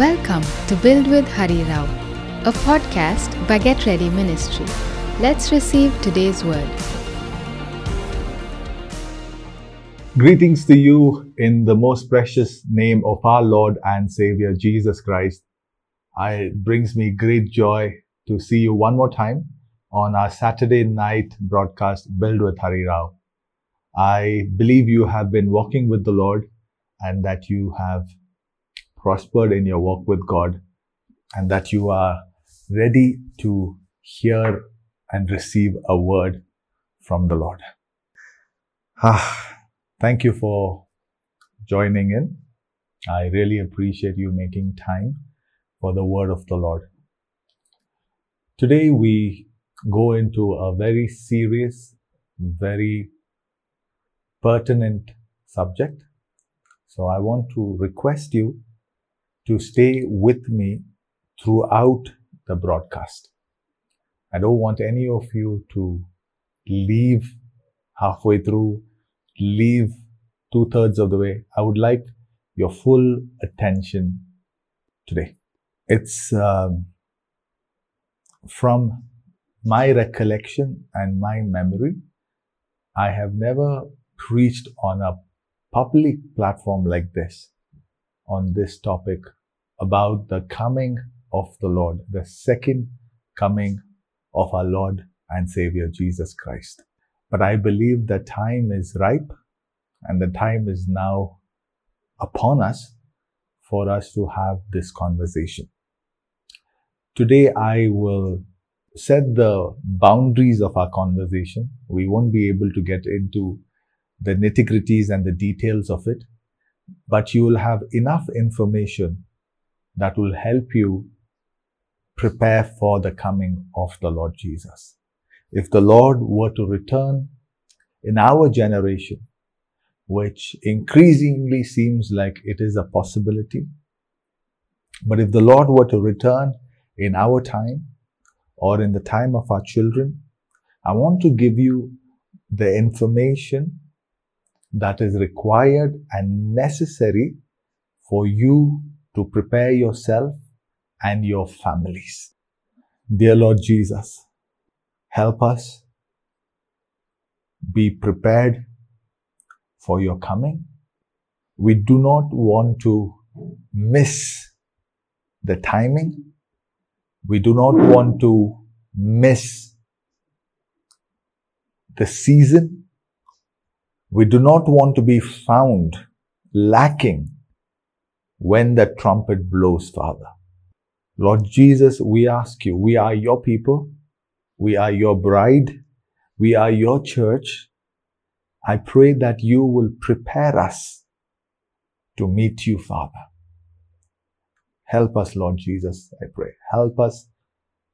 Welcome to Build with Hari Rao, a podcast by Get Ready Ministry. Let's receive today's word. Greetings to you in the most precious name of our Lord and Savior Jesus Christ. It brings me great joy to see you one more time on our Saturday night broadcast, Build with Hari Rao. I believe you have been walking with the Lord and that you have prospered in your walk with God and that you are ready to hear and receive a word from the Lord. Ah, thank you for joining in. I really appreciate you making time for the word of the Lord. Today we go into a very serious, very pertinent subject. So I want to request you to stay with me throughout the broadcast. I don't want any of you to leave halfway through, leave two thirds of the way. I would like your full attention today. It's um, from my recollection and my memory. I have never preached on a public platform like this on this topic about the coming of the Lord, the second coming of our Lord and Savior Jesus Christ. But I believe the time is ripe and the time is now upon us for us to have this conversation. Today I will set the boundaries of our conversation. We won't be able to get into the nitty gritties and the details of it, but you will have enough information that will help you prepare for the coming of the Lord Jesus. If the Lord were to return in our generation, which increasingly seems like it is a possibility, but if the Lord were to return in our time or in the time of our children, I want to give you the information that is required and necessary for you to prepare yourself and your families. Dear Lord Jesus, help us be prepared for your coming. We do not want to miss the timing. We do not want to miss the season. We do not want to be found lacking when the trumpet blows, Father. Lord Jesus, we ask you, we are your people. We are your bride. We are your church. I pray that you will prepare us to meet you, Father. Help us, Lord Jesus, I pray. Help us,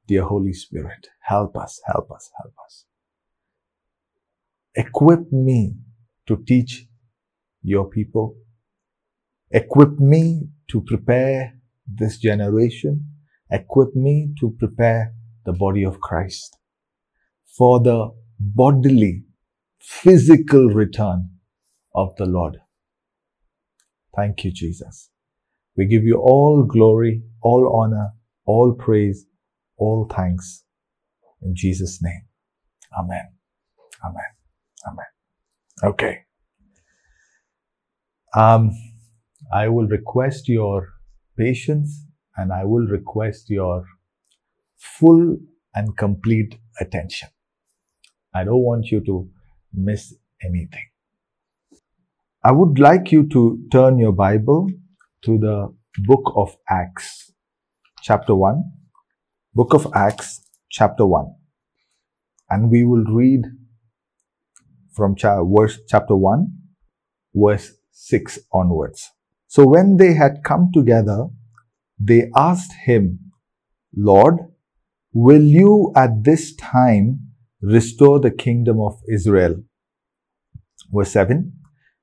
dear Holy Spirit. Help us, help us, help us. Equip me to teach your people Equip me to prepare this generation. Equip me to prepare the body of Christ for the bodily, physical return of the Lord. Thank you, Jesus. We give you all glory, all honor, all praise, all thanks. In Jesus' name. Amen. Amen. Amen. Okay. Um, I will request your patience and I will request your full and complete attention. I don't want you to miss anything. I would like you to turn your Bible to the book of Acts, chapter 1. Book of Acts, chapter 1. And we will read from cha- verse chapter 1, verse 6 onwards. So when they had come together, they asked him, Lord, will you at this time restore the kingdom of Israel? Verse 7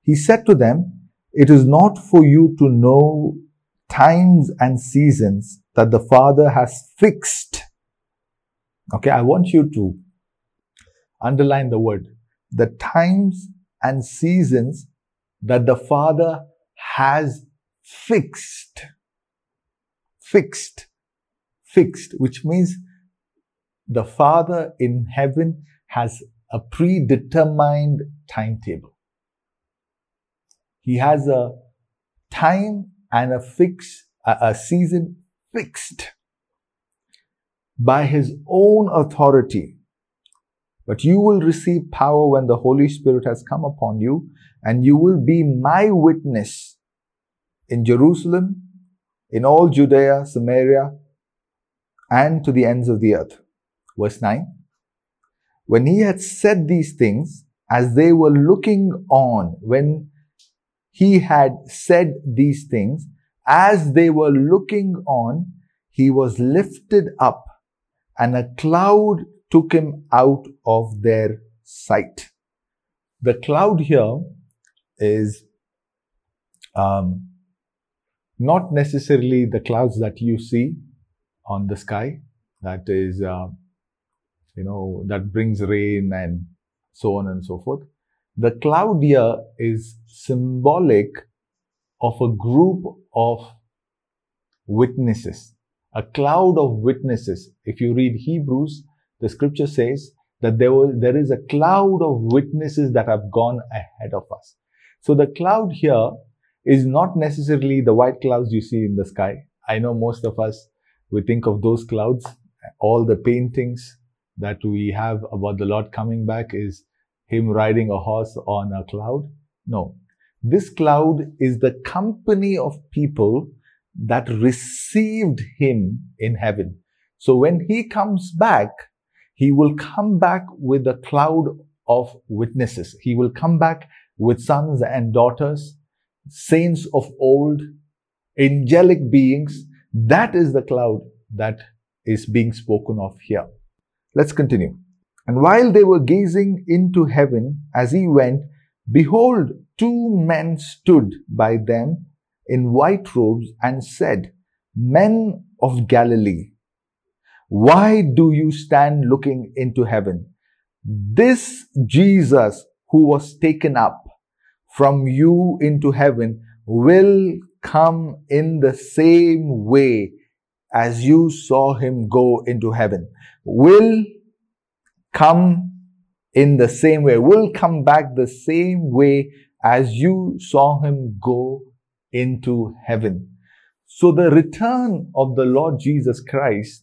He said to them, It is not for you to know times and seasons that the Father has fixed. Okay, I want you to underline the word the times and seasons that the Father has fixed. fixed. Fixed, which means the Father in heaven has a predetermined timetable. He has a time and a fix, a, a season fixed by his own authority. But you will receive power when the Holy Spirit has come upon you, and you will be my witness in Jerusalem, in all Judea, Samaria, and to the ends of the earth. Verse 9. When he had said these things, as they were looking on, when he had said these things, as they were looking on, he was lifted up and a cloud took him out of their sight. The cloud here is um, not necessarily the clouds that you see on the sky, that is, uh, you know, that brings rain and so on and so forth. The cloud here is symbolic of a group of witnesses, a cloud of witnesses. If you read Hebrews, the scripture says that there, was, there is a cloud of witnesses that have gone ahead of us. So the cloud here is not necessarily the white clouds you see in the sky. I know most of us, we think of those clouds, all the paintings that we have about the Lord coming back is him riding a horse on a cloud. No, this cloud is the company of people that received him in heaven. So when he comes back, he will come back with a cloud of witnesses. He will come back with sons and daughters saints of old, angelic beings. That is the cloud that is being spoken of here. Let's continue. And while they were gazing into heaven as he went, behold, two men stood by them in white robes and said, Men of Galilee, why do you stand looking into heaven? This Jesus who was taken up from you into heaven will come in the same way as you saw him go into heaven. Will come in the same way, will come back the same way as you saw him go into heaven. So the return of the Lord Jesus Christ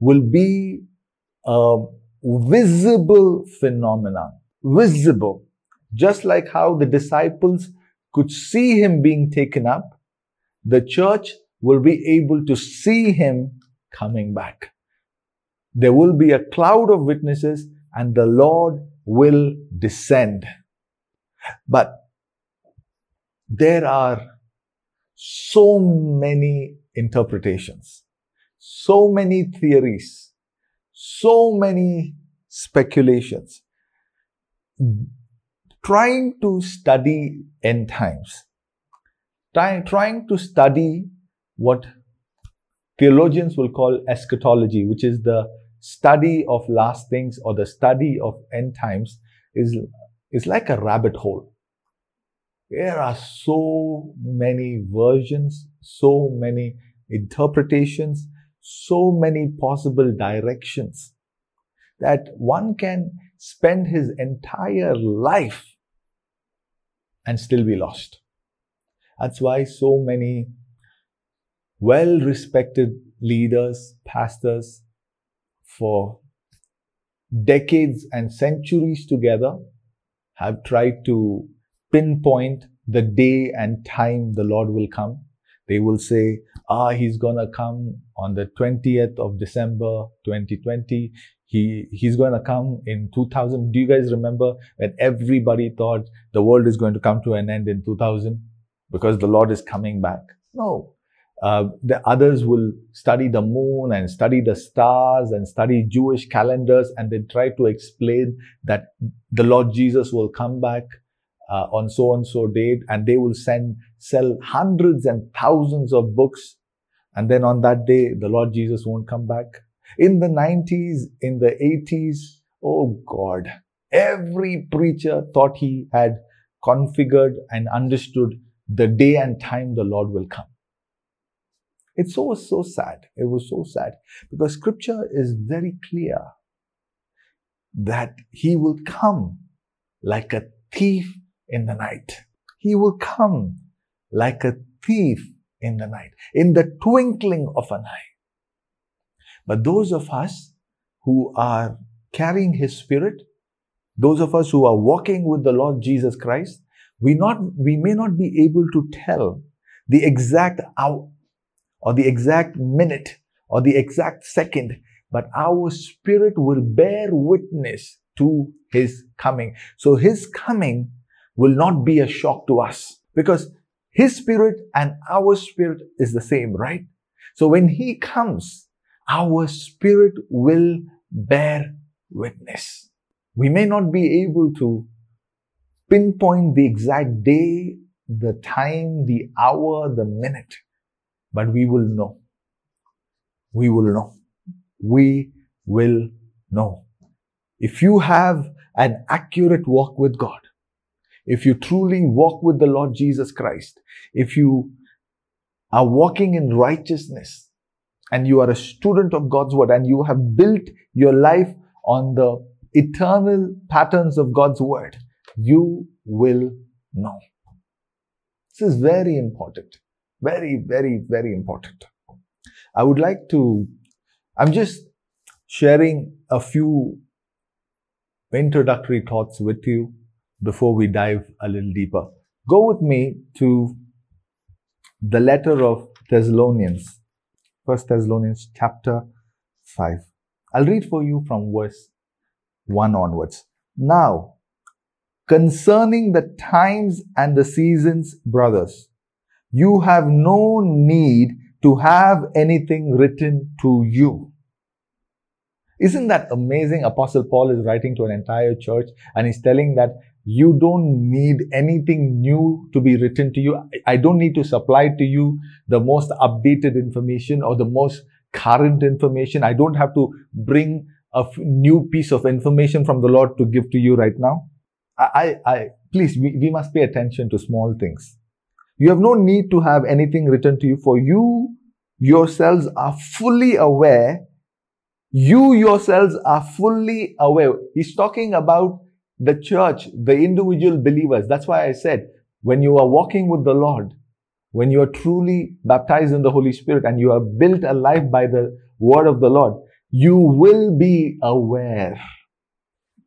will be a visible phenomenon. Visible. Just like how the disciples could see him being taken up, the church will be able to see him coming back. There will be a cloud of witnesses and the Lord will descend. But there are so many interpretations, so many theories, so many speculations trying to study end times, try, trying to study what theologians will call eschatology, which is the study of last things or the study of end times, is, is like a rabbit hole. There are so many versions, so many interpretations, so many possible directions that one can spend his entire life and still be lost. That's why so many well respected leaders, pastors, for decades and centuries together have tried to pinpoint the day and time the Lord will come. They will say, ah, he's gonna come on the 20th of December 2020. He, he's to come in 2000. Do you guys remember when everybody thought the world is going to come to an end in 2000 because the Lord is coming back? No. Uh, the others will study the moon and study the stars and study Jewish calendars and they try to explain that the Lord Jesus will come back uh, on so and so date and they will send sell hundreds and thousands of books and then on that day the Lord Jesus won't come back in the 90s, in the 80s, oh God, every preacher thought he had configured and understood the day and time the Lord will come. It's so, so sad. It was so sad because scripture is very clear that he will come like a thief in the night. He will come like a thief in the night, in the twinkling of an eye. But those of us who are carrying his spirit, those of us who are walking with the Lord Jesus Christ, we not, we may not be able to tell the exact hour or the exact minute or the exact second, but our spirit will bear witness to his coming. So his coming will not be a shock to us because his spirit and our spirit is the same, right? So when he comes, our spirit will bear witness. We may not be able to pinpoint the exact day, the time, the hour, the minute, but we will know. We will know. We will know. If you have an accurate walk with God, if you truly walk with the Lord Jesus Christ, if you are walking in righteousness and you are a student of God's word and you have built your life on the eternal patterns of God's word, you will know. This is very important. Very, very, very important. I would like to, I'm just sharing a few introductory thoughts with you before we dive a little deeper. Go with me to the letter of Thessalonians, First Thessalonians chapter 5. I'll read for you from verse 1 onwards. Now, concerning the times and the seasons, brothers, you have no need to have anything written to you. Isn't that amazing? Apostle Paul is writing to an entire church and he's telling that you don't need anything new to be written to you. I don't need to supply to you the most updated information or the most current information. I don't have to bring a new piece of information from the Lord to give to you right now. I, I, I please, we, we must pay attention to small things. You have no need to have anything written to you for you yourselves are fully aware. You yourselves are fully aware. He's talking about the church, the individual believers. That's why I said, when you are walking with the Lord, when you are truly baptized in the Holy Spirit and you are built alive by the word of the Lord, you will be aware.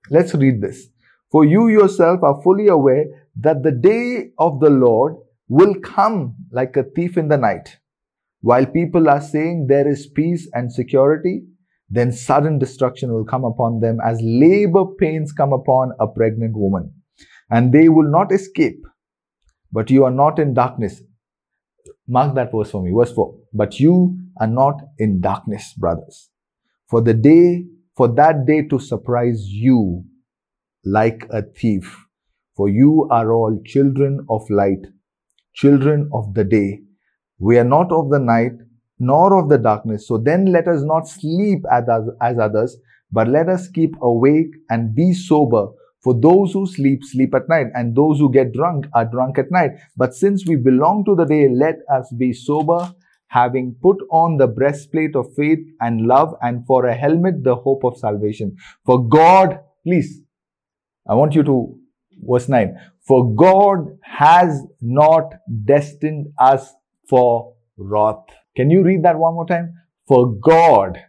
Let's read this. For you yourself are fully aware that the day of the Lord will come like a thief in the night. While people are saying there is peace and security, then sudden destruction will come upon them as labor pains come upon a pregnant woman. And they will not escape. But you are not in darkness. Mark that verse for me. Verse 4. But you are not in darkness, brothers. For the day, for that day to surprise you like a thief. For you are all children of light, children of the day. We are not of the night, nor of the darkness. So then let us not sleep as, others, but let us keep awake and be sober. For those who sleep, sleep at night, and those who get drunk are drunk at night. But since we belong to the day, let us be sober, having put on the breastplate of faith and love, and for a helmet, the hope of salvation. For God, please, I want you to, verse 9, for God has not destined us for wrath can you read that one more time? For God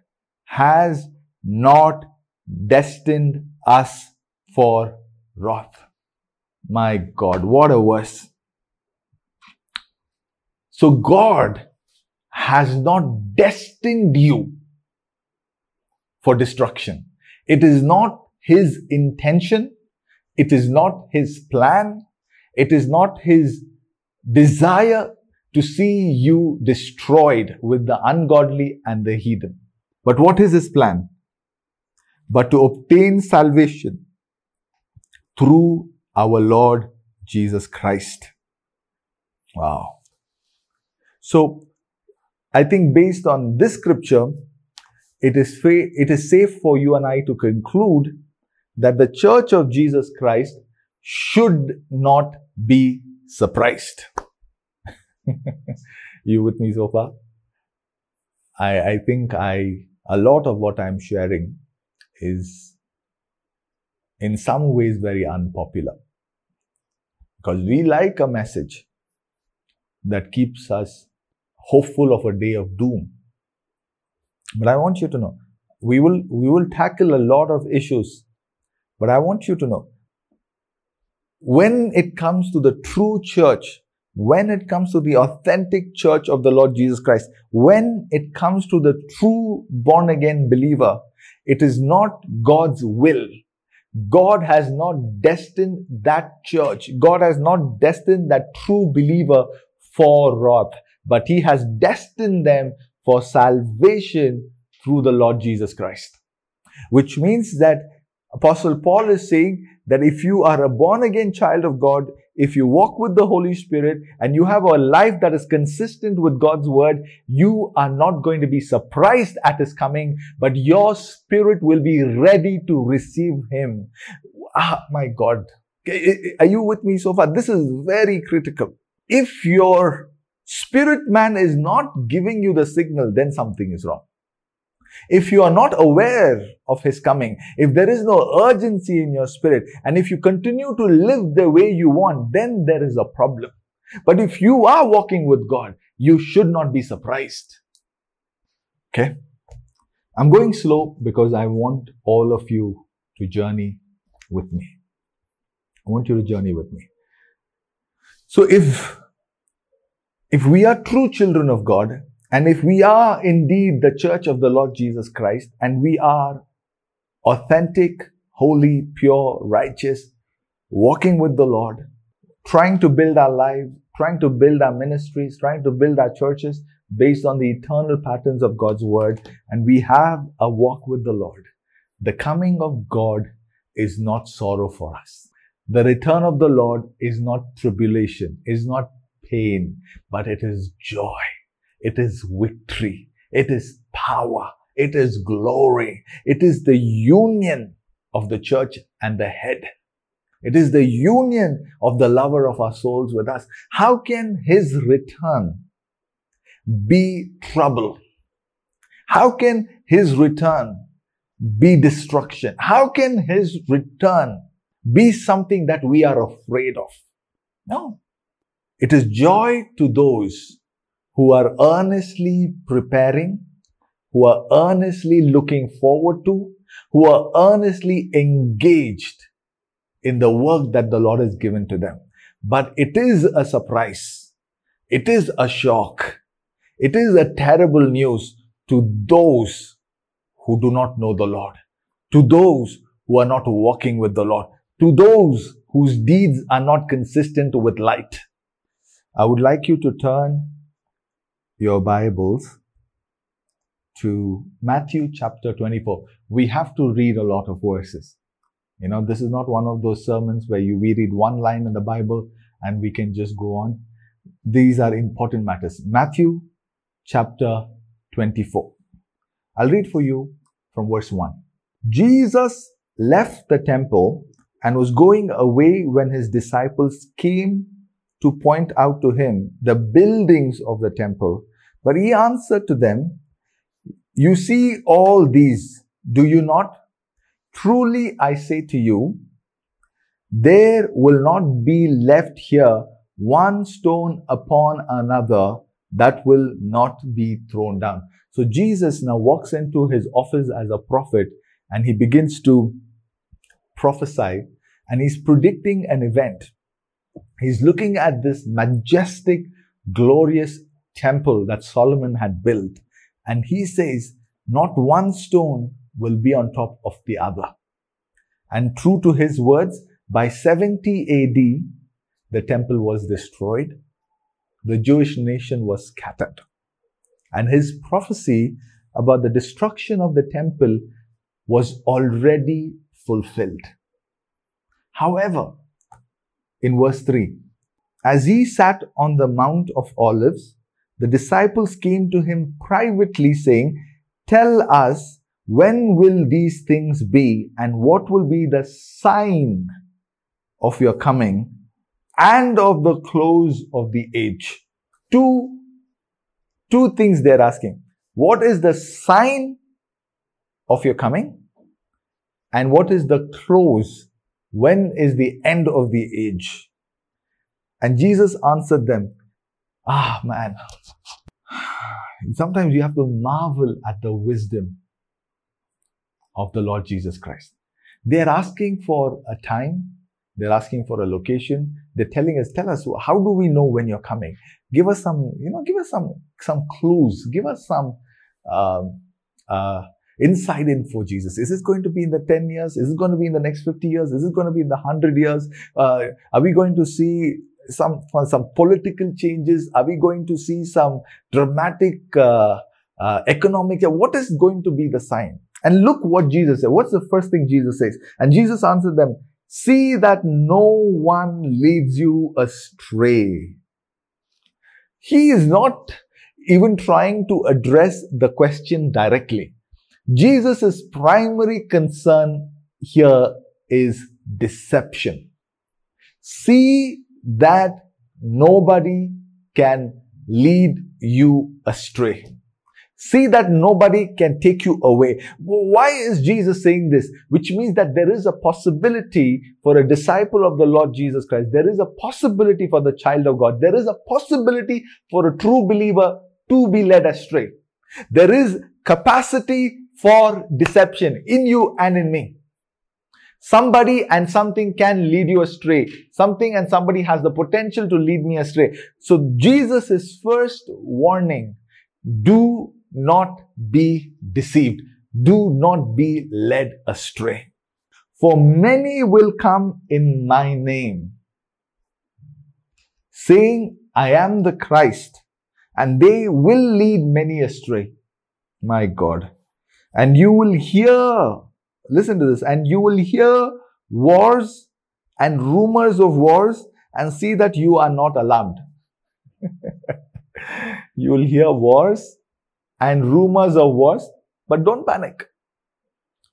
has not destined us for wrath. My God, what a verse. So God has not destined you for destruction. It is not his intention. It is not his plan. It is not his desire to see you destroyed with the ungodly and the heathen. But what is his plan? But to obtain salvation through our Lord Jesus Christ. Wow. So, I think based on this scripture, it is, fa- it is safe for you and I to conclude that the church of Jesus Christ should not be surprised. you with me so far? I, I think I, a lot of what I'm sharing is in some ways very unpopular because we like a message that keeps us hopeful of a day of doom. But I want you to know, we will, we will tackle a lot of issues, but I want you to know, when it comes to the true church, when it comes to the authentic church of the Lord Jesus Christ, when it comes to the true born again believer, it is not God's will. God has not destined that church. God has not destined that true believer for wrath, but He has destined them for salvation through the Lord Jesus Christ. Which means that Apostle Paul is saying that if you are a born again child of God, if you walk with the Holy Spirit and you have a life that is consistent with God's word, you are not going to be surprised at his coming, but your spirit will be ready to receive him. Ah, my God. Are you with me so far? This is very critical. If your spirit man is not giving you the signal, then something is wrong. If you are not aware of His coming, if there is no urgency in your spirit, and if you continue to live the way you want, then there is a problem. But if you are walking with God, you should not be surprised. Okay? I'm going slow because I want all of you to journey with me. I want you to journey with me. So if if we are true children of God, and if we are indeed the church of the Lord Jesus Christ and we are authentic, holy, pure, righteous, walking with the Lord, trying to build our lives, trying to build our ministries, trying to build our churches based on the eternal patterns of God's word, and we have a walk with the Lord, the coming of God is not sorrow for us. The return of the Lord is not tribulation, is not pain, but it is joy. It is victory. It is power. It is glory. It is the union of the church and the head. It is the union of the lover of our souls with us. How can his return be trouble? How can his return be destruction? How can his return be something that we are afraid of? No. It is joy to those who are earnestly preparing, who are earnestly looking forward to, who are earnestly engaged in the work that the Lord has given to them. But it is a surprise. It is a shock. It is a terrible news to those who do not know the Lord, to those who are not walking with the Lord, to those whose deeds are not consistent with light. I would like you to turn your Bibles to Matthew chapter 24. We have to read a lot of verses. You know, this is not one of those sermons where you, we read one line in the Bible and we can just go on. These are important matters. Matthew chapter 24. I'll read for you from verse 1. Jesus left the temple and was going away when his disciples came to point out to him the buildings of the temple. But he answered to them, You see all these, do you not? Truly I say to you, there will not be left here one stone upon another that will not be thrown down. So Jesus now walks into his office as a prophet and he begins to prophesy and he's predicting an event. He's looking at this majestic, glorious temple that Solomon had built. And he says, not one stone will be on top of the other. And true to his words, by 70 AD, the temple was destroyed. The Jewish nation was scattered. And his prophecy about the destruction of the temple was already fulfilled. However, in verse 3, as he sat on the Mount of Olives, the disciples came to him privately saying, Tell us when will these things be and what will be the sign of your coming and of the close of the age? Two, two things they're asking. What is the sign of your coming? And what is the close? When is the end of the age? And Jesus answered them, Ah, man. Sometimes you have to marvel at the wisdom of the Lord Jesus Christ. They're asking for a time. They're asking for a location. They're telling us, tell us, how do we know when you're coming? Give us some, you know, give us some, some clues. Give us some, um, uh, inside info, Jesus. Is this going to be in the 10 years? Is it going to be in the next 50 years? Is it going to be in the 100 years? Uh, are we going to see some, some political changes? Are we going to see some dramatic, uh, uh, economic? What is going to be the sign? And look what Jesus said. What's the first thing Jesus says? And Jesus answered them, see that no one leads you astray. He is not even trying to address the question directly. Jesus' primary concern here is deception. See that nobody can lead you astray. See that nobody can take you away. Why is Jesus saying this? Which means that there is a possibility for a disciple of the Lord Jesus Christ. There is a possibility for the child of God. There is a possibility for a true believer to be led astray. There is capacity for deception in you and in me. Somebody and something can lead you astray. Something and somebody has the potential to lead me astray. So Jesus first warning, do not be deceived. Do not be led astray. For many will come in my name, saying, I am the Christ, and they will lead many astray. My God. And you will hear, listen to this, and you will hear wars and rumors of wars and see that you are not alarmed. you will hear wars and rumors of wars, but don't panic.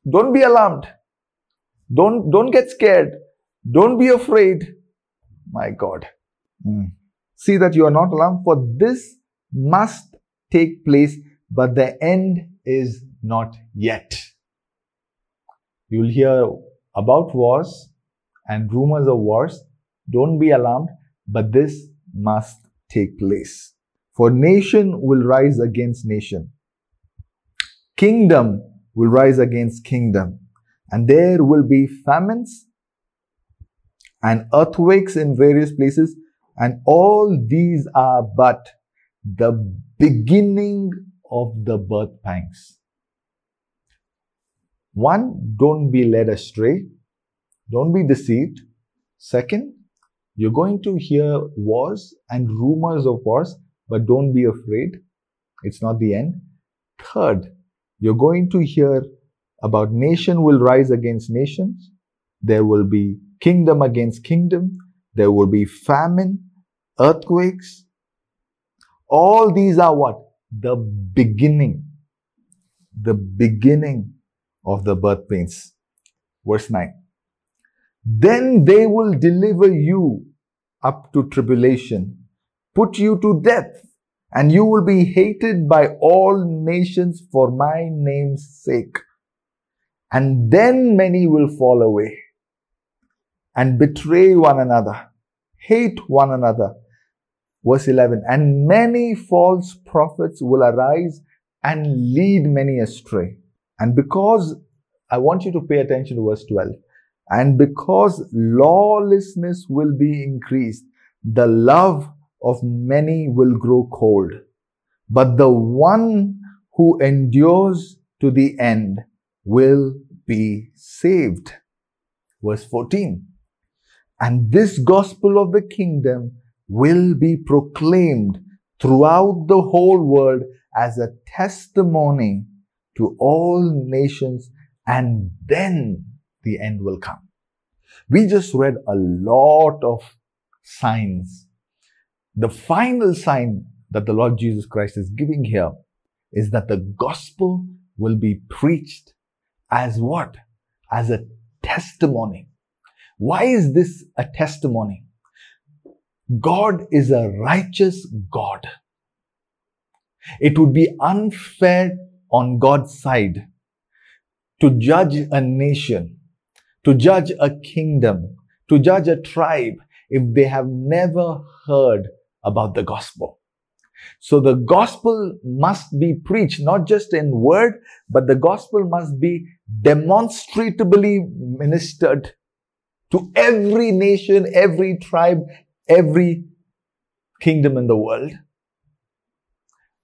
Don't be alarmed. Don't, don't get scared. Don't be afraid. My God. Mm. See that you are not alarmed, for this must take place, but the end is not yet. You'll hear about wars and rumors of wars. Don't be alarmed, but this must take place. For nation will rise against nation. Kingdom will rise against kingdom. And there will be famines and earthquakes in various places. And all these are but the beginning of the birth pangs. One, don't be led astray. Don't be deceived. Second, you're going to hear wars and rumors of wars but don't be afraid. It's not the end. Third, you're going to hear about nation will rise against nations. There will be kingdom against kingdom. There will be famine, earthquakes. All these are what? The beginning. The beginning of the birth pains. Verse 9. Then they will deliver you up to tribulation put you to death, and you will be hated by all nations for my name's sake. And then many will fall away and betray one another, hate one another. Verse 11, and many false prophets will arise and lead many astray. And because I want you to pay attention to verse 12, and because lawlessness will be increased, the love of many will grow cold, but the one who endures to the end will be saved. Verse 14. And this gospel of the kingdom will be proclaimed throughout the whole world as a testimony to all nations, and then the end will come. We just read a lot of signs the final sign that the Lord Jesus Christ is giving here is that the gospel will be preached as what? As a testimony. Why is this a testimony? God is a righteous God. It would be unfair on God's side to judge a nation, to judge a kingdom, to judge a tribe if they have never heard about the gospel. So the gospel must be preached, not just in word, but the gospel must be demonstratively ministered to every nation, every tribe, every kingdom in the world.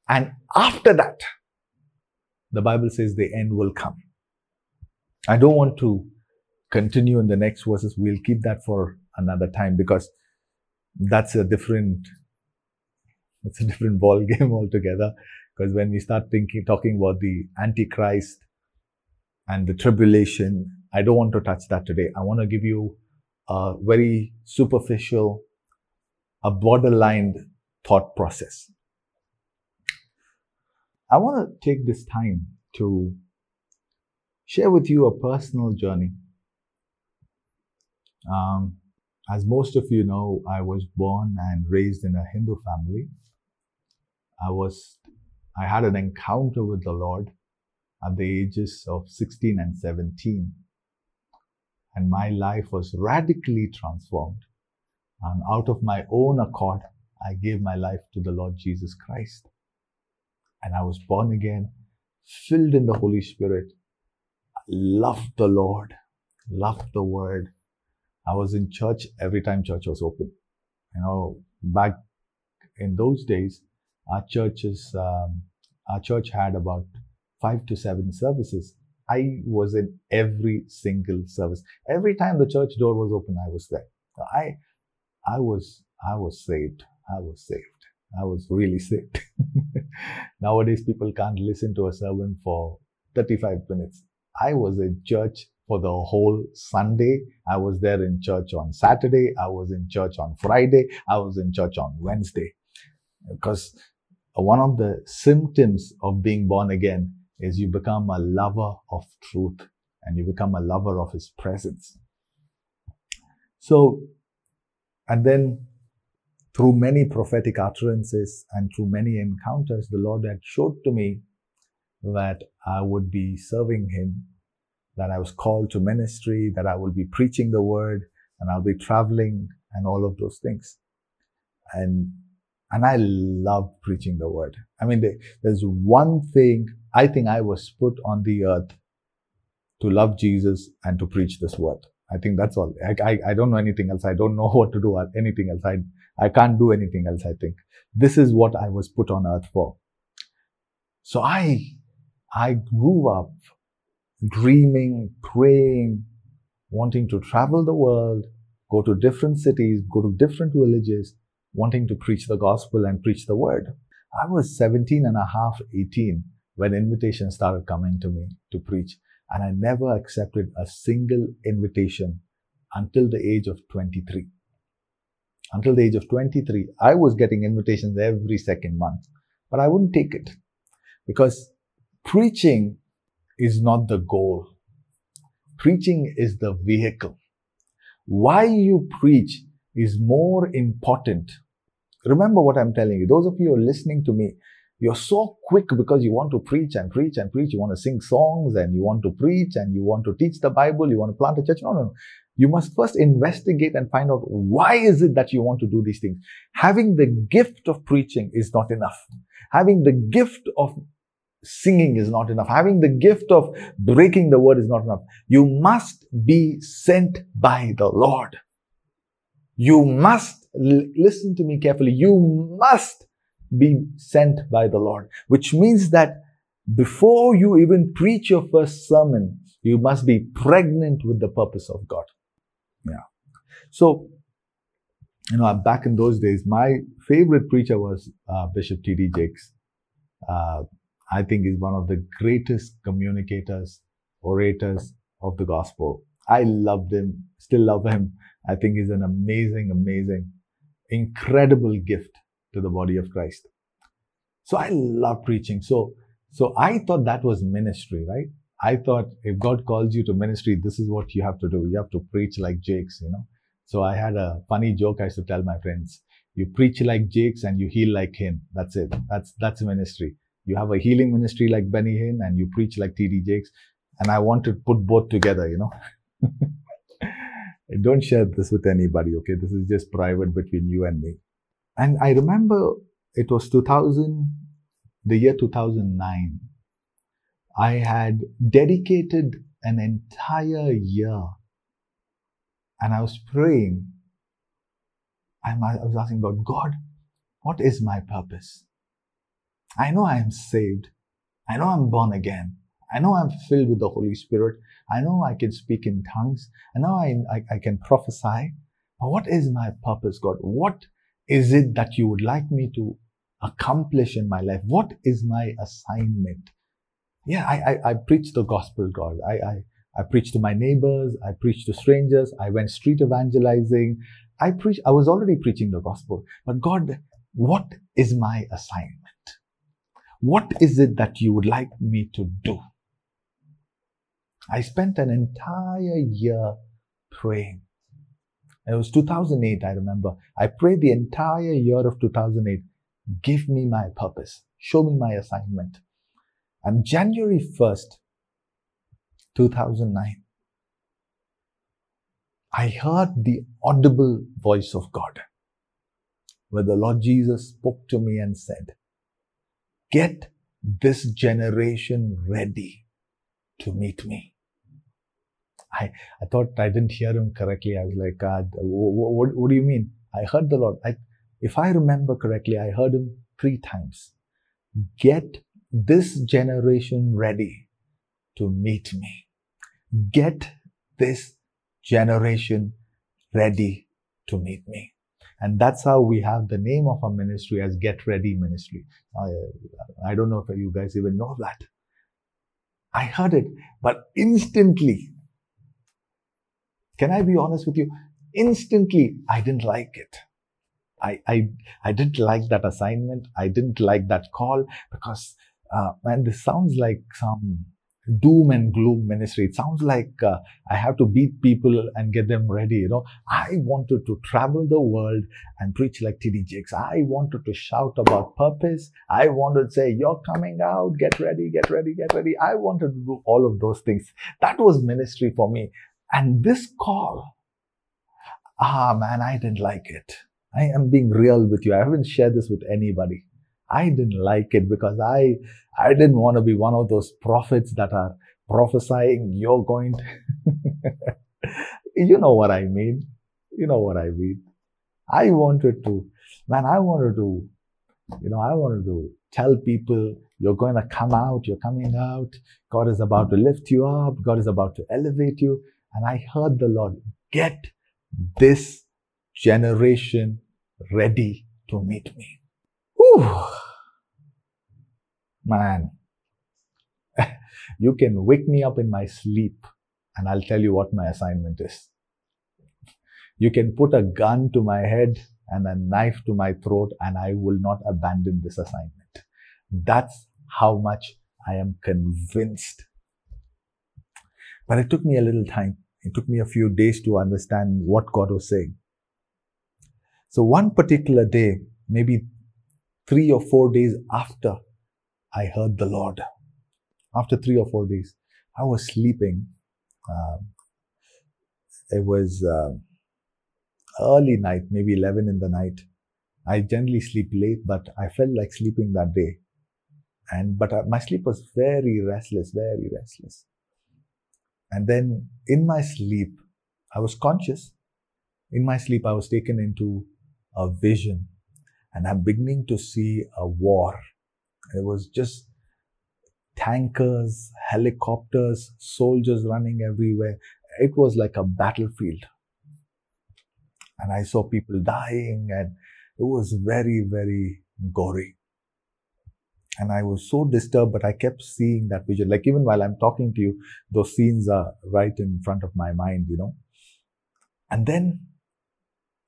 And after that, the Bible says the end will come. I don't want to continue in the next verses. We'll keep that for another time because that's a different, it's a different ball game altogether. Because when we start thinking, talking about the Antichrist and the tribulation, I don't want to touch that today. I want to give you a very superficial, a borderline thought process. I want to take this time to share with you a personal journey. Um, as most of you know, I was born and raised in a Hindu family. I was, I had an encounter with the Lord at the ages of 16 and 17. And my life was radically transformed. And out of my own accord, I gave my life to the Lord Jesus Christ. And I was born again, filled in the Holy Spirit, loved the Lord, loved the Word. I was in church every time church was open. You know, back in those days, our churches, um, our church had about five to seven services. I was in every single service. Every time the church door was open, I was there. I, I was, I was saved. I was saved. I was really sick. Nowadays, people can't listen to a sermon for 35 minutes. I was in church for the whole Sunday. I was there in church on Saturday. I was in church on Friday. I was in church on Wednesday. Because one of the symptoms of being born again is you become a lover of truth and you become a lover of his presence. So, and then through many prophetic utterances and through many encounters, the Lord had showed to me that I would be serving Him, that I was called to ministry, that I will be preaching the word, and I'll be traveling and all of those things. And, and I love preaching the word. I mean, there's one thing I think I was put on the earth to love Jesus and to preach this word. I think that's all. I, I, I don't know anything else. I don't know what to do or anything else. I, I can't do anything else, I think. This is what I was put on earth for. So I, I grew up dreaming, praying, wanting to travel the world, go to different cities, go to different villages, wanting to preach the gospel and preach the word. I was 17 and a half, 18 when invitations started coming to me to preach. And I never accepted a single invitation until the age of 23 until the age of 23, I was getting invitations every second month, but I wouldn't take it because preaching is not the goal. Preaching is the vehicle. Why you preach is more important. Remember what I'm telling you. Those of you who are listening to me, you're so quick because you want to preach and preach and preach. You want to sing songs and you want to preach and you want to teach the Bible. You want to plant a church. No, no, no. You must first investigate and find out why is it that you want to do these things. Having the gift of preaching is not enough. Having the gift of singing is not enough. Having the gift of breaking the word is not enough. You must be sent by the Lord. You must listen to me carefully. You must be sent by the Lord, which means that before you even preach your first sermon, you must be pregnant with the purpose of God. Yeah. So, you know, back in those days, my favorite preacher was uh, Bishop T.D. Jakes. Uh, I think he's one of the greatest communicators, orators of the gospel. I loved him, still love him. I think he's an amazing, amazing, incredible gift to the body of Christ. So I love preaching. So, so I thought that was ministry, right? I thought if God calls you to ministry, this is what you have to do. You have to preach like Jakes, you know. So I had a funny joke I used to tell my friends. You preach like Jakes and you heal like him. That's it. That's that's ministry. You have a healing ministry like Benny Hinn and you preach like TD Jakes. And I want to put both together, you know. Don't share this with anybody, okay? This is just private between you and me. And I remember it was 2000, the year 2009. I had dedicated an entire year and I was praying. I was asking God, God, what is my purpose? I know I am saved. I know I'm born again. I know I'm filled with the Holy Spirit. I know I can speak in tongues. I know I, I, I can prophesy. But what is my purpose, God? What is it that you would like me to accomplish in my life? What is my assignment? Yeah, I, I, I preach the gospel, God. I, I, I preach to my neighbors. I preach to strangers. I went street evangelizing. I preach, I was already preaching the gospel. But God, what is my assignment? What is it that you would like me to do? I spent an entire year praying. It was 2008, I remember. I prayed the entire year of 2008. Give me my purpose. Show me my assignment. And January 1st, 2009, I heard the audible voice of God where the Lord Jesus spoke to me and said, Get this generation ready to meet me. I, I thought I didn't hear him correctly. I was like, uh, God, what, what, what do you mean? I heard the Lord. I, if I remember correctly, I heard him three times. Get this generation ready to meet me. Get this generation ready to meet me. And that's how we have the name of our ministry as Get Ready Ministry. I, I don't know if you guys even know that. I heard it, but instantly can I be honest with you? Instantly, I didn't like it. I, I, I didn't like that assignment. I didn't like that call because, uh, man, this sounds like some doom and gloom ministry. It sounds like uh, I have to beat people and get them ready. You know, I wanted to travel the world and preach like TD Jakes. I wanted to shout about purpose. I wanted to say, you're coming out, get ready, get ready, get ready. I wanted to do all of those things. That was ministry for me. And this call, ah man, I didn't like it. I am being real with you. I haven't shared this with anybody. I didn't like it because I, I didn't want to be one of those prophets that are prophesying you're going to, you know what I mean. You know what I mean. I wanted to, man, I wanted to, you know, I wanted to tell people you're going to come out, you're coming out. God is about to lift you up. God is about to elevate you. And I heard the Lord, get this generation ready to meet me. Whew. Man, you can wake me up in my sleep and I'll tell you what my assignment is. You can put a gun to my head and a knife to my throat and I will not abandon this assignment. That's how much I am convinced. But it took me a little time. It took me a few days to understand what God was saying. So one particular day, maybe three or four days after I heard the Lord, after three or four days, I was sleeping. Um, it was uh, early night, maybe 11 in the night. I generally sleep late, but I felt like sleeping that day. And, but uh, my sleep was very restless, very restless. And then in my sleep, I was conscious. In my sleep, I was taken into a vision and I'm beginning to see a war. It was just tankers, helicopters, soldiers running everywhere. It was like a battlefield. And I saw people dying and it was very, very gory. And I was so disturbed, but I kept seeing that vision. Like even while I'm talking to you, those scenes are right in front of my mind, you know. And then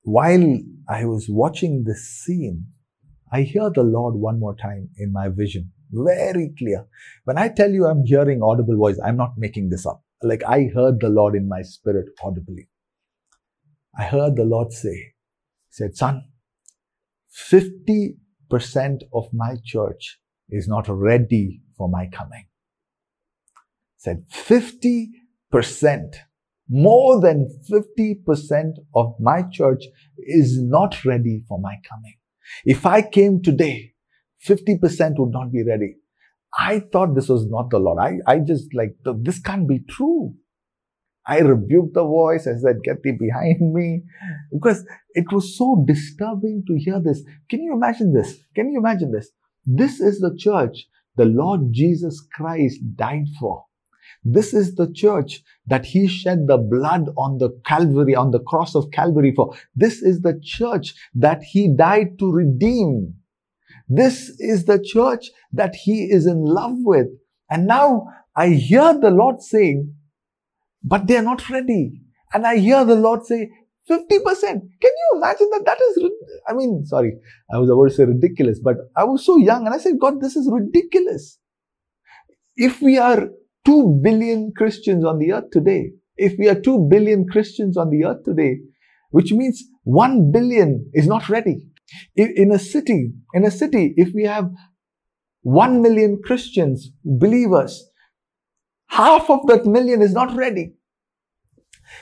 while I was watching this scene, I hear the Lord one more time in my vision, very clear. When I tell you I'm hearing audible voice, I'm not making this up. Like I heard the Lord in my spirit audibly. I heard the Lord say, said, son, 50% of my church is not ready for my coming. Said 50%, more than 50% of my church is not ready for my coming. If I came today, 50% would not be ready. I thought this was not the Lord. I, I just like, this can't be true. I rebuked the voice. I said, get thee behind me. Because it was so disturbing to hear this. Can you imagine this? Can you imagine this? This is the church the Lord Jesus Christ died for. This is the church that he shed the blood on the Calvary, on the cross of Calvary for. This is the church that he died to redeem. This is the church that he is in love with. And now I hear the Lord saying, but they are not ready. And I hear the Lord say, 50%. Can you imagine that? That is, I mean, sorry, I was about to say ridiculous, but I was so young and I said, God, this is ridiculous. If we are 2 billion Christians on the earth today, if we are 2 billion Christians on the earth today, which means 1 billion is not ready. In a city, in a city, if we have 1 million Christians, believers, half of that million is not ready.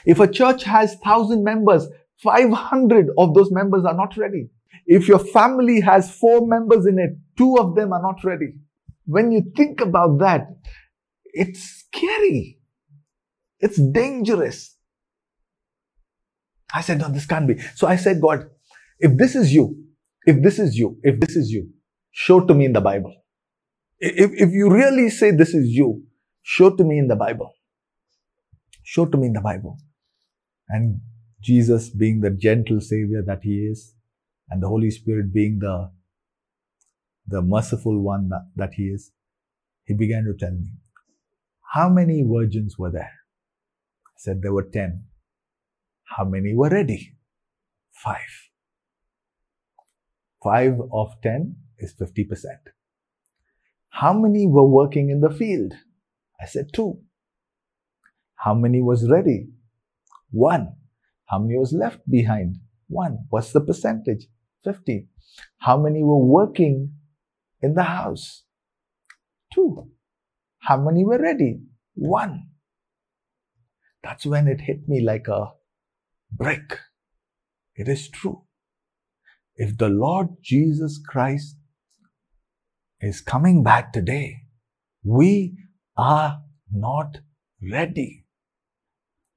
If a church has 1000 members, 500 of those members are not ready. If your family has four members in it, two of them are not ready. When you think about that, it's scary. It's dangerous. I said, no, this can't be. So I said, God, if this is you, if this is you, if this is you, show to me in the Bible. If, if you really say this is you, show to me in the Bible. Show to me in the Bible. And Jesus being the gentle savior that he is, and the Holy Spirit being the, the merciful one that, that he is, he began to tell me, how many virgins were there? I said there were 10. How many were ready? Five. Five of 10 is 50%. How many were working in the field? I said two. How many was ready? One. How many was left behind? One. What's the percentage? 50. How many were working in the house? Two. How many were ready? One. That's when it hit me like a brick. It is true. If the Lord Jesus Christ is coming back today, we are not ready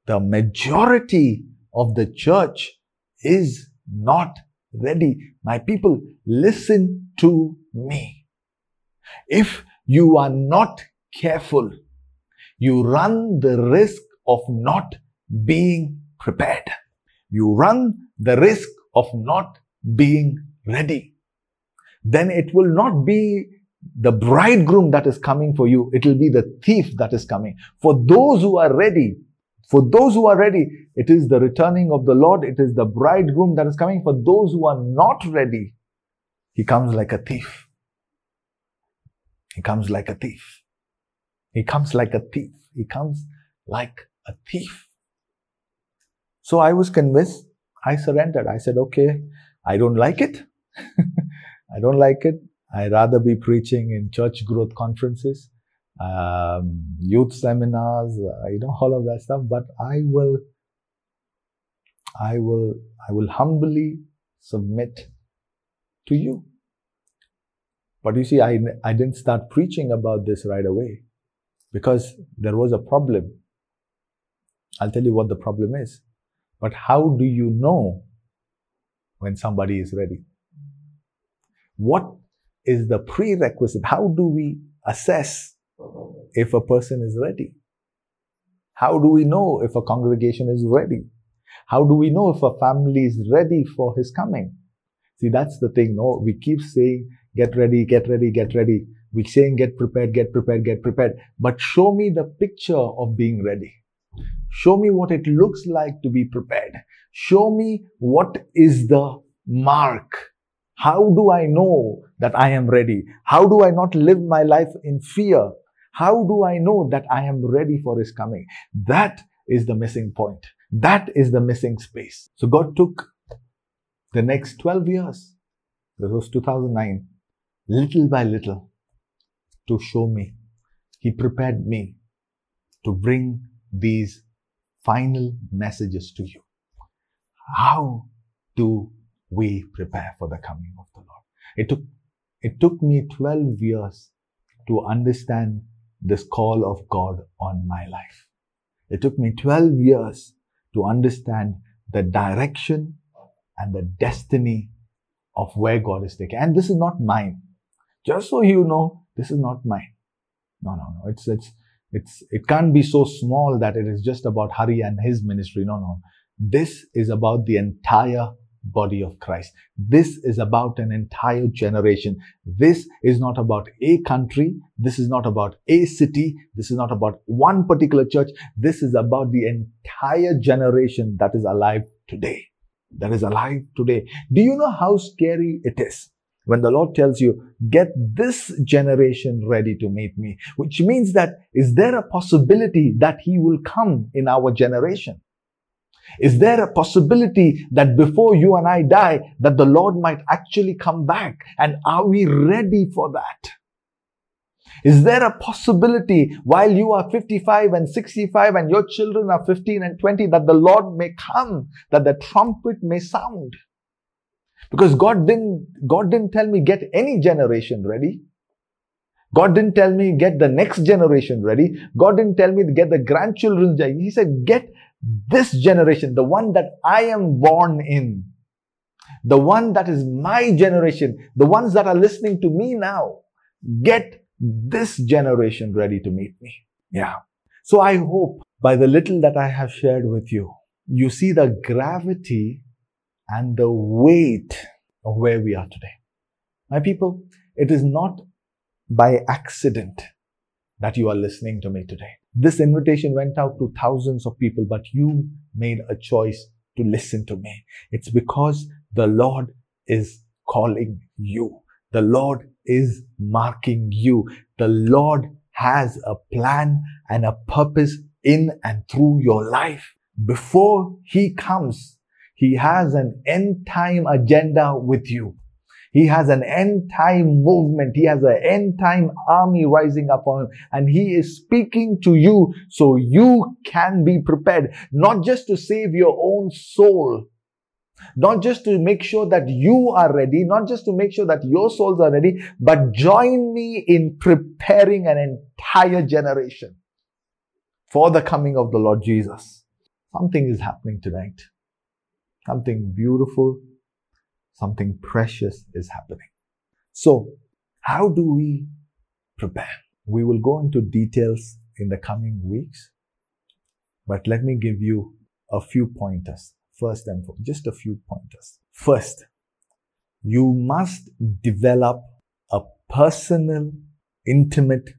the majority of the church is not ready. My people, listen to me. If you are not careful, you run the risk of not being prepared. You run the risk of not being ready. Then it will not be the bridegroom that is coming for you. It will be the thief that is coming. For those who are ready, for those who are ready, it is the returning of the Lord. It is the bridegroom that is coming. For those who are not ready, he comes like a thief. He comes like a thief. He comes like a thief. He comes like a thief. So I was convinced. I surrendered. I said, okay, I don't like it. I don't like it. I'd rather be preaching in church growth conferences um, youth seminars, uh, you know, all of that stuff. But I will, I will, I will humbly submit to you. But you see, I, I didn't start preaching about this right away because there was a problem. I'll tell you what the problem is. But how do you know when somebody is ready? What is the prerequisite? How do we assess if a person is ready? How do we know if a congregation is ready? How do we know if a family is ready for his coming? See, that's the thing. No, we keep saying, get ready, get ready, get ready. We're saying, get prepared, get prepared, get prepared. But show me the picture of being ready. Show me what it looks like to be prepared. Show me what is the mark. How do I know that I am ready? How do I not live my life in fear? How do I know that I am ready for His coming? That is the missing point. That is the missing space. So God took the next 12 years This was 2009. Little by little, to show me, He prepared me to bring these final messages to you. How do we prepare for the coming of the Lord? It took, it took me 12 years to understand this call of God on my life. It took me 12 years to understand the direction and the destiny of where God is taking. And this is not mine. Just so you know, this is not mine. No, no, no. It's, it's, it's, it can't be so small that it is just about Hari and his ministry. No, no. This is about the entire body of Christ. This is about an entire generation. This is not about a country. This is not about a city. This is not about one particular church. This is about the entire generation that is alive today. That is alive today. Do you know how scary it is? When the Lord tells you, get this generation ready to meet me, which means that is there a possibility that He will come in our generation? Is there a possibility that before you and I die, that the Lord might actually come back? And are we ready for that? Is there a possibility while you are 55 and 65 and your children are 15 and 20 that the Lord may come, that the trumpet may sound? Because God didn't, God didn't tell me get any generation ready. God didn't tell me get the next generation ready. God didn't tell me to get the grandchildren ready. He said get this generation, the one that I am born in, the one that is my generation, the ones that are listening to me now, get this generation ready to meet me. Yeah. So I hope by the little that I have shared with you, you see the gravity and the weight of where we are today. My people, it is not by accident that you are listening to me today. This invitation went out to thousands of people, but you made a choice to listen to me. It's because the Lord is calling you. The Lord is marking you. The Lord has a plan and a purpose in and through your life. Before He comes, He has an end time agenda with you. He has an end time movement. He has an end time army rising up on him and he is speaking to you so you can be prepared, not just to save your own soul, not just to make sure that you are ready, not just to make sure that your souls are ready, but join me in preparing an entire generation for the coming of the Lord Jesus. Something is happening tonight. Something beautiful, something precious is happening. So, how do we prepare? We will go into details in the coming weeks, but let me give you a few pointers. First and foremost, just a few pointers. First, you must develop a personal, intimate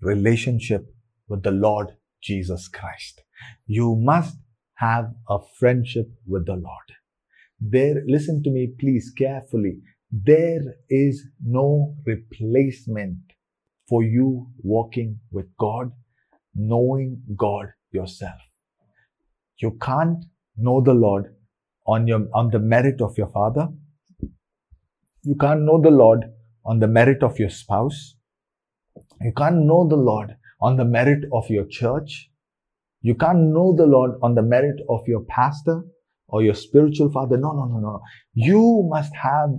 relationship with the Lord Jesus Christ. You must have a friendship with the Lord. There, listen to me please carefully. There is no replacement for you walking with God, knowing God yourself. You can't know the Lord on your, on the merit of your father. You can't know the Lord on the merit of your spouse. You can't know the Lord on the merit of your church. You can't know the Lord on the merit of your pastor or your spiritual father. No, no, no, no. You must have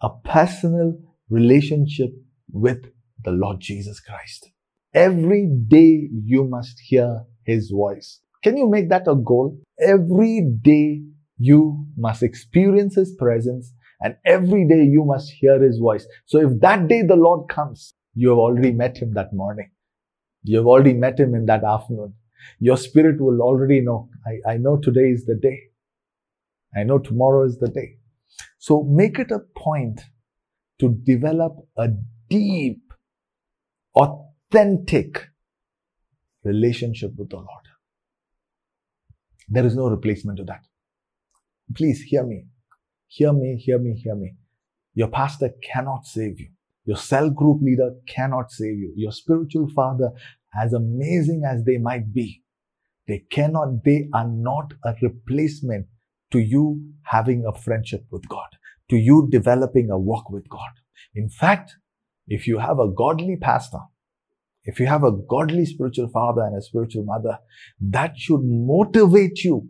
a personal relationship with the Lord Jesus Christ. Every day you must hear his voice. Can you make that a goal? Every day you must experience his presence and every day you must hear his voice. So if that day the Lord comes, you have already met him that morning. You have already met him in that afternoon. Your spirit will already know, I, I know today is the day. I know tomorrow is the day. So make it a point to develop a deep, authentic relationship with the Lord. There is no replacement to that. Please hear me. Hear me, hear me, hear me. Your pastor cannot save you. Your cell group leader cannot save you. Your spiritual father, as amazing as they might be, they cannot, they are not a replacement to you having a friendship with God, to you developing a walk with God. In fact, if you have a godly pastor, if you have a godly spiritual father and a spiritual mother, that should motivate you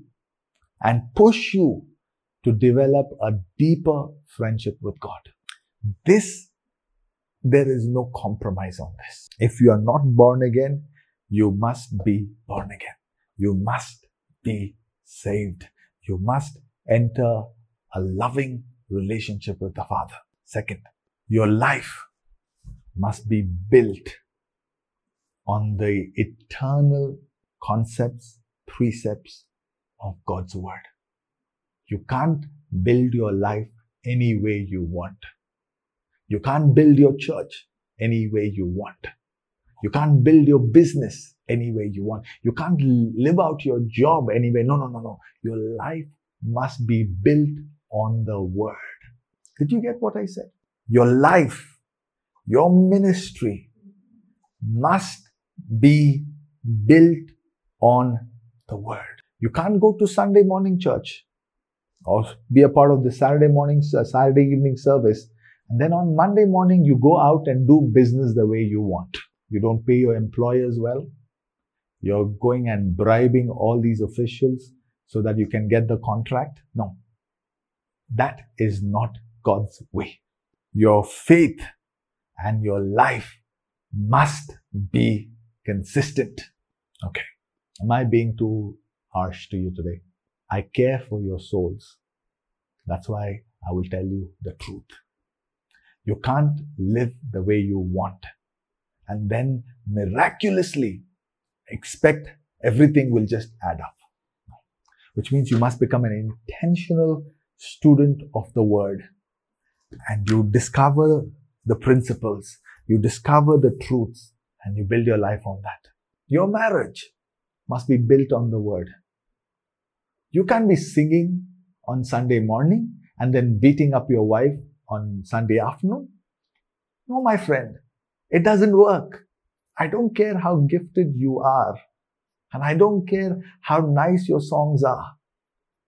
and push you to develop a deeper friendship with God. This, there is no compromise on this. If you are not born again, you must be born again. You must be saved. You must enter a loving relationship with the Father. Second, your life must be built on the eternal concepts, precepts of God's Word. You can't build your life any way you want. You can't build your church any way you want. You can't build your business any way you want. You can't live out your job anyway. No, no, no, no. Your life must be built on the word. Did you get what I said? Your life, your ministry must be built on the word. You can't go to Sunday morning church or be a part of the Saturday morning, uh, Saturday evening service. And then on Monday morning, you go out and do business the way you want. You don't pay your employers well. You're going and bribing all these officials so that you can get the contract. No. That is not God's way. Your faith and your life must be consistent. Okay. Am I being too harsh to you today? I care for your souls. That's why I will tell you the truth. You can't live the way you want and then miraculously expect everything will just add up. Which means you must become an intentional student of the word and you discover the principles, you discover the truths, and you build your life on that. Your marriage must be built on the word. You can't be singing on Sunday morning and then beating up your wife on Sunday afternoon. No, my friend, it doesn't work. I don't care how gifted you are. And I don't care how nice your songs are.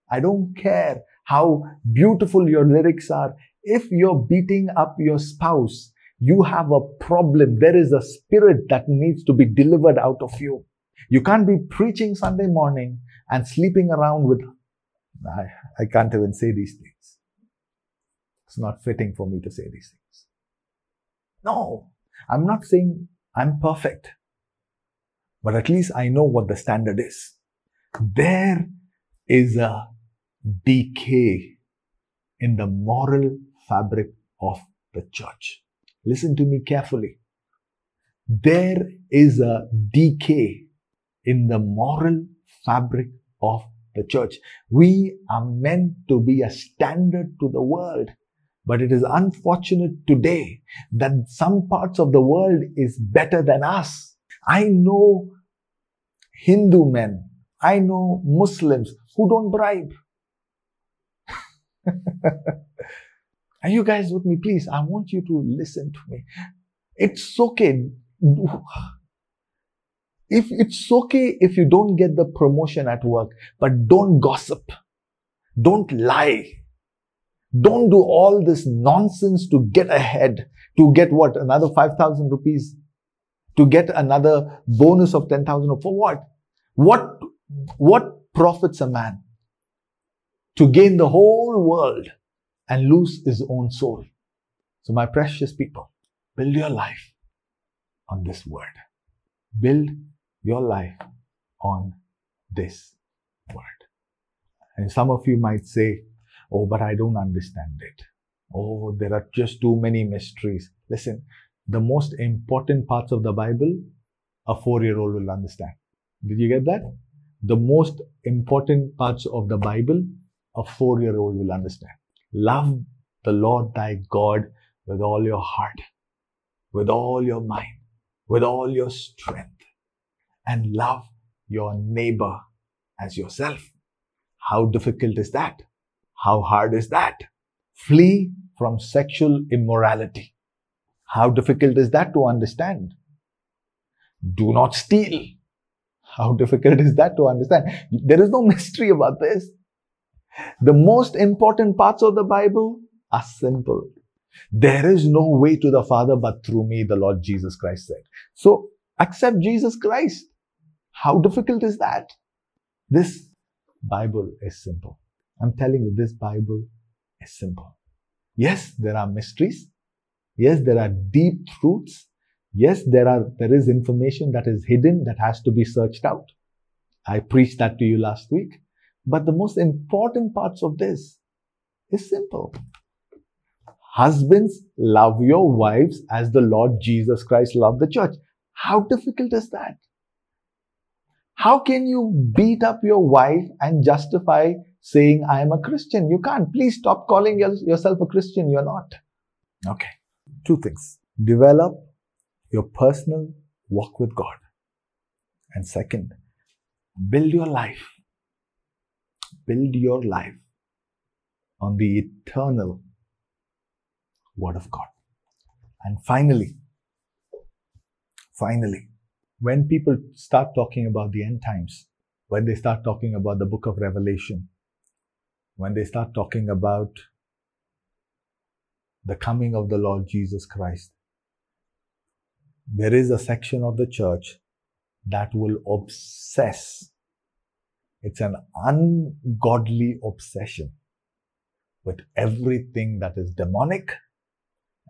I don't care how beautiful your lyrics are. If you're beating up your spouse, you have a problem. There is a spirit that needs to be delivered out of you. You can't be preaching Sunday morning and sleeping around with, I, I can't even say these things. It's not fitting for me to say these things. No, I'm not saying I'm perfect, but at least I know what the standard is. There is a decay in the moral fabric of the church. Listen to me carefully. There is a decay in the moral fabric of the church. We are meant to be a standard to the world. But it is unfortunate today that some parts of the world is better than us. I know Hindu men. I know Muslims who don't bribe. Are you guys with me? Please, I want you to listen to me. It's okay. If it's okay if you don't get the promotion at work, but don't gossip. Don't lie. Don't do all this nonsense to get ahead, to get what? Another 5,000 rupees? To get another bonus of 10,000? For what? What, what profits a man? To gain the whole world and lose his own soul. So my precious people, build your life on this word. Build your life on this word. And some of you might say, Oh, but I don't understand it. Oh, there are just too many mysteries. Listen, the most important parts of the Bible, a four year old will understand. Did you get that? The most important parts of the Bible, a four year old will understand. Love the Lord thy God with all your heart, with all your mind, with all your strength, and love your neighbor as yourself. How difficult is that? How hard is that? Flee from sexual immorality. How difficult is that to understand? Do not steal. How difficult is that to understand? There is no mystery about this. The most important parts of the Bible are simple. There is no way to the Father but through me, the Lord Jesus Christ said. So accept Jesus Christ. How difficult is that? This Bible is simple. I'm telling you, this Bible is simple. Yes, there are mysteries. Yes, there are deep truths. Yes, there are, there is information that is hidden that has to be searched out. I preached that to you last week. But the most important parts of this is simple. Husbands, love your wives as the Lord Jesus Christ loved the church. How difficult is that? How can you beat up your wife and justify saying, I am a Christian? You can't. Please stop calling yourself a Christian. You're not. Okay. Two things. Develop your personal walk with God. And second, build your life. Build your life on the eternal Word of God. And finally, finally, when people start talking about the end times, when they start talking about the book of Revelation, when they start talking about the coming of the Lord Jesus Christ, there is a section of the church that will obsess. It's an ungodly obsession with everything that is demonic,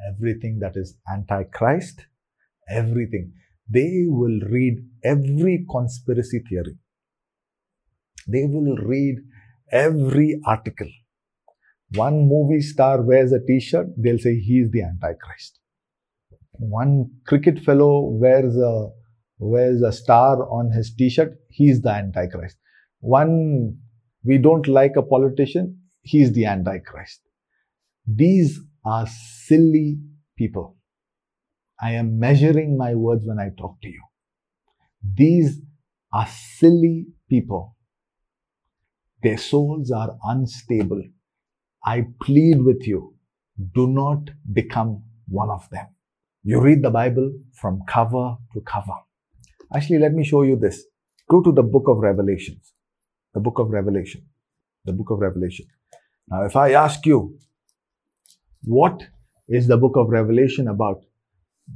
everything that is antichrist, everything. They will read every conspiracy theory. They will read every article. One movie star wears a t-shirt, they'll say he is the antichrist. One cricket fellow wears a wears a star on his t-shirt, he's the antichrist. One we don't like a politician, he's the antichrist. These are silly people. I am measuring my words when I talk to you. These are silly people. Their souls are unstable. I plead with you, do not become one of them. You read the Bible from cover to cover. Actually, let me show you this. Go to the book of Revelations. The book of Revelation. The book of Revelation. Now, if I ask you, what is the book of Revelation about?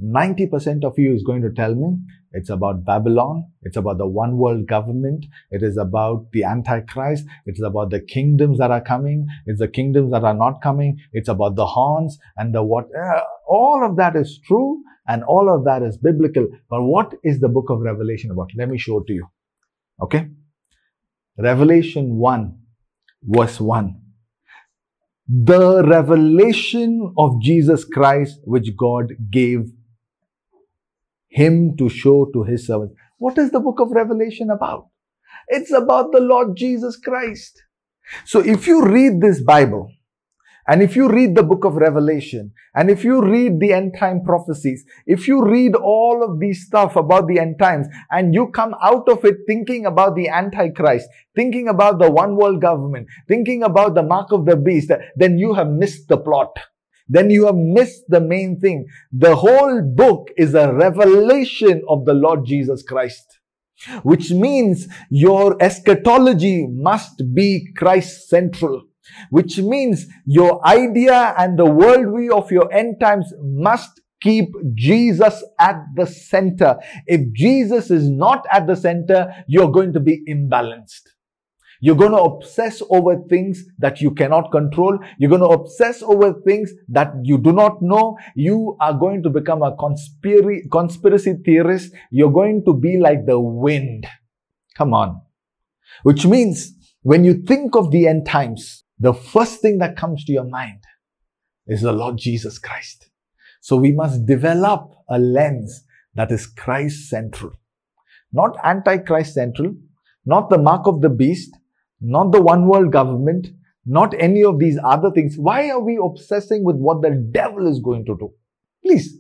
90% of you is going to tell me it's about Babylon. It's about the one world government. It is about the Antichrist. It's about the kingdoms that are coming. It's the kingdoms that are not coming. It's about the horns and the what. Uh, all of that is true and all of that is biblical. But what is the book of Revelation about? Let me show it to you. Okay. Revelation 1 verse 1 the revelation of Jesus Christ, which God gave him to show to his servants. What is the book of Revelation about? It's about the Lord Jesus Christ. So if you read this Bible, and if you read the book of Revelation, and if you read the end time prophecies, if you read all of these stuff about the end times, and you come out of it thinking about the Antichrist, thinking about the one world government, thinking about the mark of the beast, then you have missed the plot. Then you have missed the main thing. The whole book is a revelation of the Lord Jesus Christ which means your eschatology must be Christ central which means your idea and the worldview of your end times must keep Jesus at the center. If Jesus is not at the center, you're going to be imbalanced. You're going to obsess over things that you cannot control. You're going to obsess over things that you do not know. You are going to become a conspiracy, conspiracy theorist. You're going to be like the wind. Come on. Which means when you think of the end times, the first thing that comes to your mind is the Lord Jesus Christ. So we must develop a lens that is Christ central, not anti-Christ central, not the mark of the beast, not the one world government, not any of these other things. Why are we obsessing with what the devil is going to do? Please.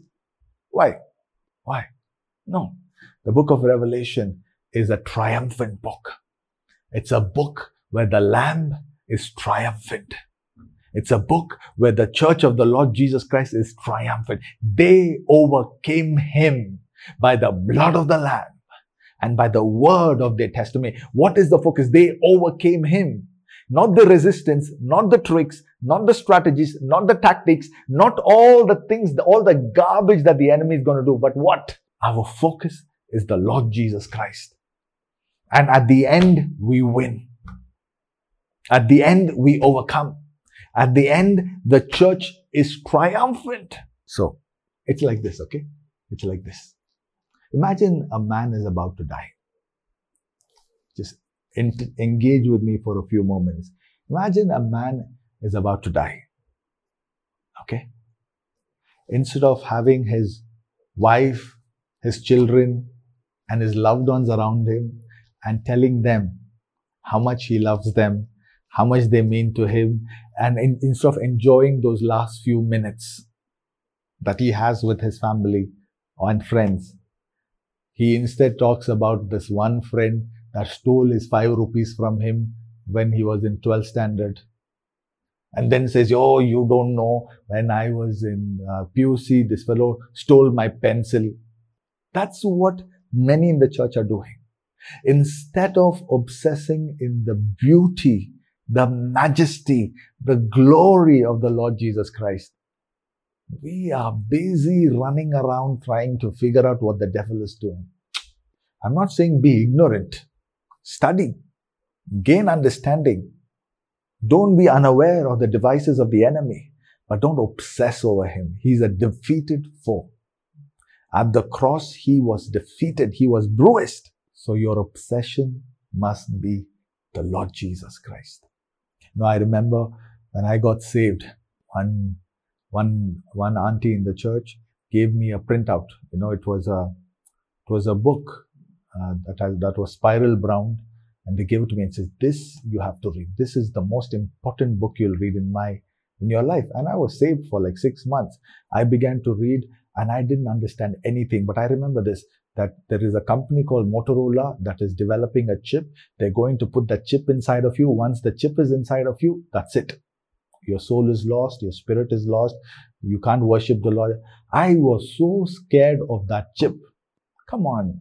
Why? Why? No. The book of Revelation is a triumphant book. It's a book where the lamb is triumphant. It's a book where the church of the Lord Jesus Christ is triumphant. They overcame him by the blood of the Lamb and by the word of their testimony. What is the focus? They overcame him. not the resistance, not the tricks, not the strategies, not the tactics, not all the things, all the garbage that the enemy is going to do. But what? Our focus is the Lord Jesus Christ. And at the end, we win. At the end, we overcome. At the end, the church is triumphant. So, it's like this, okay? It's like this. Imagine a man is about to die. Just engage with me for a few moments. Imagine a man is about to die. Okay? Instead of having his wife, his children, and his loved ones around him and telling them how much he loves them, how much they mean to him, and in, instead of enjoying those last few minutes that he has with his family and friends, he instead talks about this one friend that stole his five rupees from him when he was in 12th standard. And then says, Oh, you don't know, when I was in uh, PUC, this fellow stole my pencil. That's what many in the church are doing. Instead of obsessing in the beauty, the majesty, the glory of the Lord Jesus Christ, we are busy running around trying to figure out what the devil is doing. I'm not saying be ignorant. Study. Gain understanding. Don't be unaware of the devices of the enemy, but don't obsess over him. He's a defeated foe. At the cross, he was defeated. He was bruised. So your obsession must be the Lord Jesus Christ. Now, I remember when I got saved, one one one auntie in the church gave me a printout. You know, it was a it was a book uh, that I, that was spiral bound, and they gave it to me and says, "This you have to read. This is the most important book you'll read in my in your life." And I was saved for like six months. I began to read, and I didn't understand anything. But I remember this that there is a company called Motorola that is developing a chip. They're going to put that chip inside of you. Once the chip is inside of you, that's it. Your soul is lost, your spirit is lost, you can't worship the Lord. I was so scared of that chip. Come on.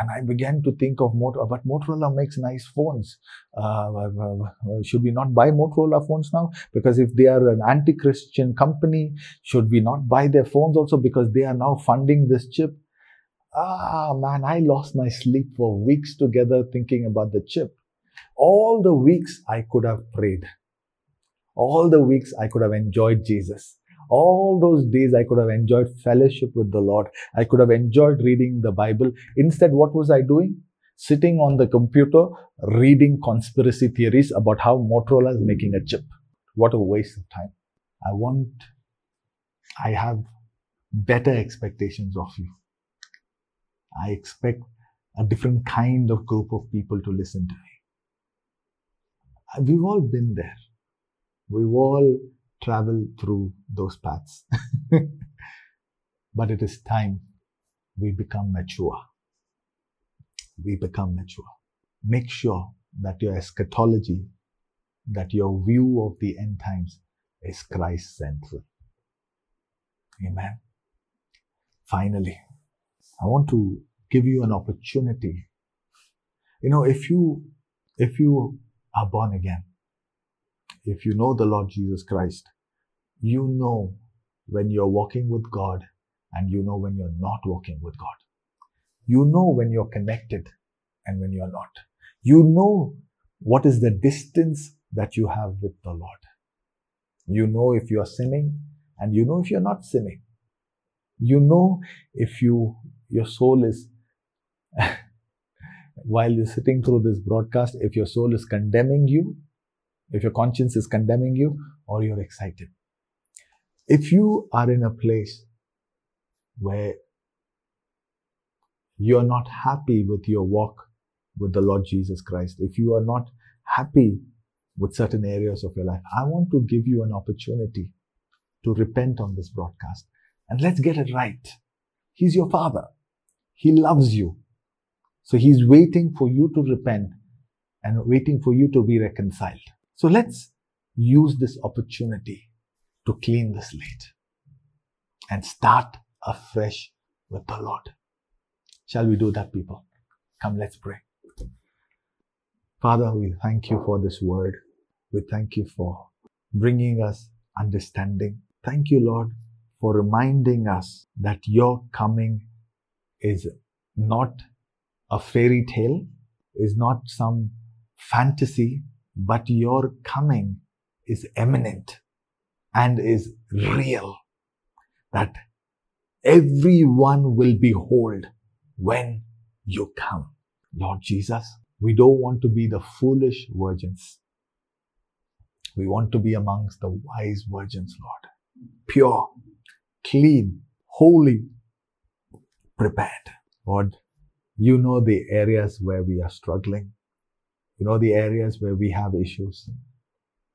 And I began to think of Motorola, but Motorola makes nice phones. Uh, uh, uh, should we not buy Motorola phones now? Because if they are an anti-Christian company, should we not buy their phones also because they are now funding this chip? Ah, man, I lost my sleep for weeks together thinking about the chip. All the weeks I could have prayed. All the weeks I could have enjoyed Jesus. All those days I could have enjoyed fellowship with the Lord. I could have enjoyed reading the Bible. Instead, what was I doing? Sitting on the computer reading conspiracy theories about how Motorola is making a chip. What a waste of time. I want, I have better expectations of you. I expect a different kind of group of people to listen to me. We've all been there. We've all traveled through those paths. but it is time we become mature. We become mature. Make sure that your eschatology, that your view of the end times is Christ central. Amen. Finally, I want to give you an opportunity. You know, if you, if you are born again, if you know the Lord Jesus Christ, you know when you're walking with God and you know when you're not walking with God. You know when you're connected and when you're not. You know what is the distance that you have with the Lord. You know if you're sinning and you know if you're not sinning. You know if you, your soul is, while you're sitting through this broadcast, if your soul is condemning you if your conscience is condemning you or you're excited. If you are in a place where you're not happy with your walk with the Lord Jesus Christ, if you are not happy with certain areas of your life, I want to give you an opportunity to repent on this broadcast and let's get it right. He's your father. He loves you. So he's waiting for you to repent and waiting for you to be reconciled. So let's use this opportunity to clean the slate and start afresh with the Lord. Shall we do that, people? Come, let's pray. Father, we thank you for this word. We thank you for bringing us understanding. Thank you, Lord, for reminding us that your coming is not a fairy tale, is not some fantasy, but your coming is imminent and is real. That everyone will behold when you come. Lord Jesus, we don't want to be the foolish virgins. We want to be amongst the wise virgins, Lord. Pure, clean, holy, prepared. Lord, you know the areas where we are struggling. You know the areas where we have issues.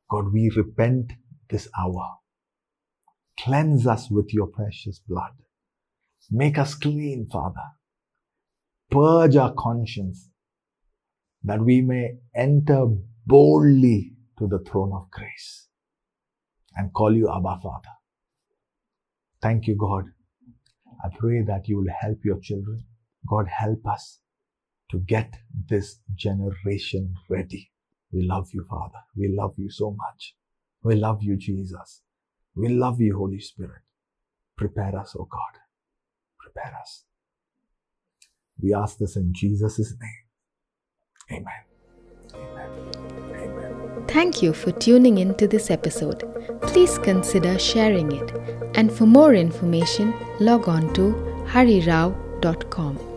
God, we repent this hour. Cleanse us with your precious blood. Make us clean, Father. Purge our conscience that we may enter boldly to the throne of grace and call you Abba Father. Thank you, God. I pray that you will help your children. God, help us to get this generation ready. We love you, Father. We love you so much. We love you, Jesus. We love you, Holy Spirit. Prepare us, O God. Prepare us. We ask this in Jesus' name. Amen. Amen. Amen. Thank you for tuning in to this episode. Please consider sharing it. And for more information, log on to harirao.com.